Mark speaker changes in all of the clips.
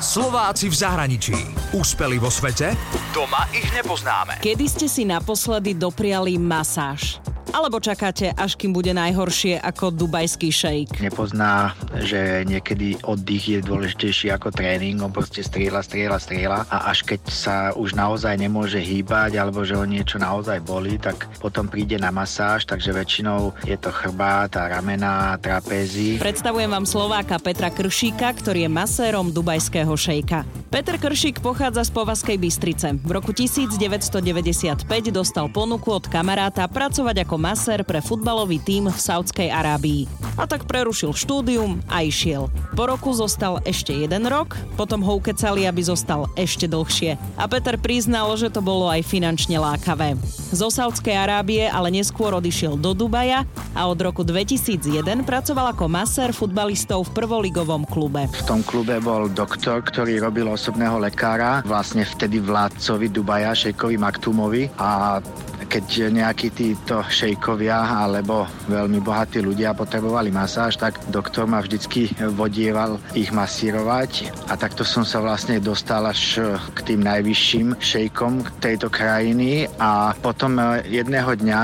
Speaker 1: Slováci v zahraničí. Úspeli vo svete? Doma ich nepoznáme.
Speaker 2: Kedy ste si naposledy dopriali masáž? Alebo čakáte, až kým bude najhoršie ako dubajský šejk?
Speaker 3: Nepozná, že niekedy oddych je dôležitejší ako tréning, on proste strieľa, strieľa, strieľa a až keď sa už naozaj nemôže hýbať alebo že ho niečo naozaj bolí, tak potom príde na masáž, takže väčšinou je to chrbát a ramena, trapézy.
Speaker 2: Predstavujem vám Slováka Petra Kršíka, ktorý je masérom dubajského šejka. Peter Kršík pochádza z Povazkej Bystrice. V roku 1995 dostal ponuku od kamaráta pracovať ako masér pre futbalový tím v Saudskej Arábii. A tak prerušil štúdium a išiel. Po roku zostal ešte jeden rok, potom ho ukecali, aby zostal ešte dlhšie. A Peter priznal, že to bolo aj finančne lákavé. Zo Saudskej Arábie ale neskôr odišiel do Dubaja a od roku 2001 pracoval ako masér futbalistov v prvoligovom klube.
Speaker 3: V tom klube bol doktor, ktorý robil osobného lekára, vlastne vtedy vládcovi Dubaja, šejkovi Maktumovi. A keď nejakí títo šejkovia alebo veľmi bohatí ľudia potrebovali masáž, tak doktor ma vždycky vodieval ich masírovať. A takto som sa vlastne dostal až k tým najvyšším šejkom tejto krajiny. A potom jedného dňa,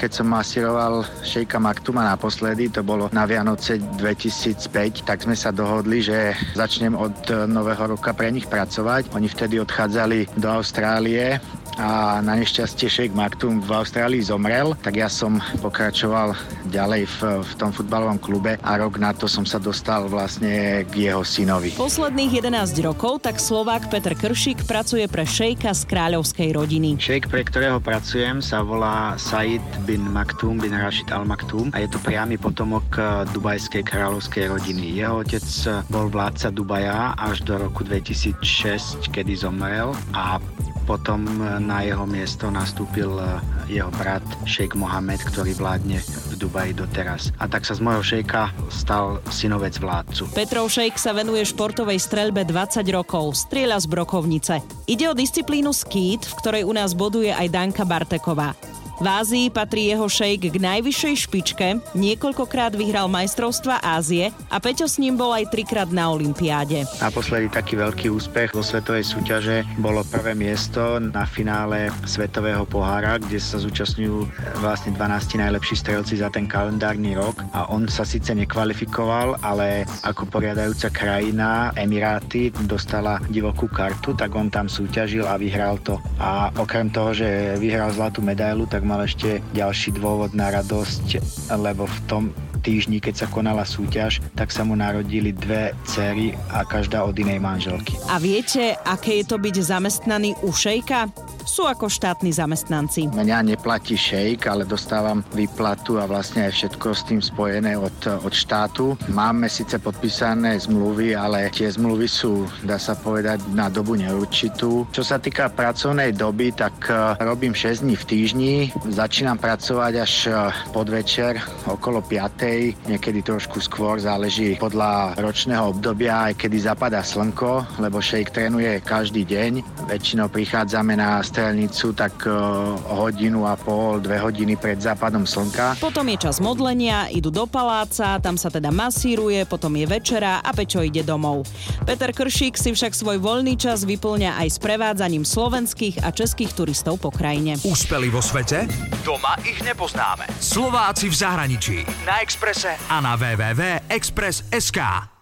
Speaker 3: keď som masíroval šejka Maktuma naposledy, to bolo na Vianoce 2005, tak sme sa dohodli, že začnem od nového roka pre nich pracovať. Oni vtedy odchádzali do Austrálie a na nešťastie Sheikh Maktoum v Austrálii zomrel, tak ja som pokračoval ďalej v, v tom futbalovom klube a rok na to som sa dostal vlastne k jeho synovi.
Speaker 2: Posledných 11 rokov tak Slovák Peter Kršík pracuje pre šejka z kráľovskej rodiny.
Speaker 3: Šejk, pre ktorého pracujem, sa volá Said bin Maktoum bin Rashid al Maktoum a je to priamy potomok eh, dubajskej kráľovskej rodiny. Jeho otec eh, bol vládca Dubaja až do roku 2006, kedy zomrel a potom na jeho miesto nastúpil jeho brat šejk Mohamed, ktorý vládne v Dubaji doteraz. A tak sa z môjho šejka stal synovec vládcu.
Speaker 2: Petrov šejk sa venuje športovej streľbe 20 rokov, strieľa z brokovnice. Ide o disciplínu skýt, v ktorej u nás boduje aj Danka Barteková. V Ázii patrí jeho šejk k najvyššej špičke, niekoľkokrát vyhral majstrovstva Ázie a Peťo s ním bol aj trikrát na Olympiáde.
Speaker 3: Naposledy taký veľký úspech vo svetovej súťaže bolo prvé miesto na finále Svetového pohára, kde sa zúčastňujú vlastne 12 najlepší strelci za ten kalendárny rok a on sa síce nekvalifikoval, ale ako poriadajúca krajina Emiráty dostala divokú kartu, tak on tam súťažil a vyhral to. A okrem toho, že vyhral zlatú medailu, tak mal ešte ďalší dôvod na radosť, lebo v tom týždni, keď sa konala súťaž, tak sa mu narodili dve cery a každá od inej manželky.
Speaker 2: A viete, aké je to byť zamestnaný u šejka? Sú ako štátni zamestnanci.
Speaker 3: Mňa neplatí šejk, ale dostávam výplatu a vlastne aj všetko s tým spojené od, od štátu. Máme síce podpísané zmluvy, ale tie zmluvy sú, dá sa povedať, na dobu neurčitú. Čo sa týka pracovnej doby, tak e, robím 6 dní v týždni. Začínam pracovať až e, podvečer okolo 5. Niekedy trošku skôr, záleží podľa ročného obdobia, aj kedy zapadá slnko, lebo šejk trénuje každý deň. Väčšinou prichádzame na strelnicu tak uh, hodinu a pol, dve hodiny pred západom slnka.
Speaker 2: Potom je čas modlenia, idú do paláca, tam sa teda masíruje, potom je večera a Pečo ide domov. Peter Kršík si však svoj voľný čas vyplňa aj s prevádzaním slovenských a českých turistov po krajine.
Speaker 1: Úspeli vo svete? Doma ich nepoznáme. Slováci v zahraničí. Na Exprese a na www.express.sk.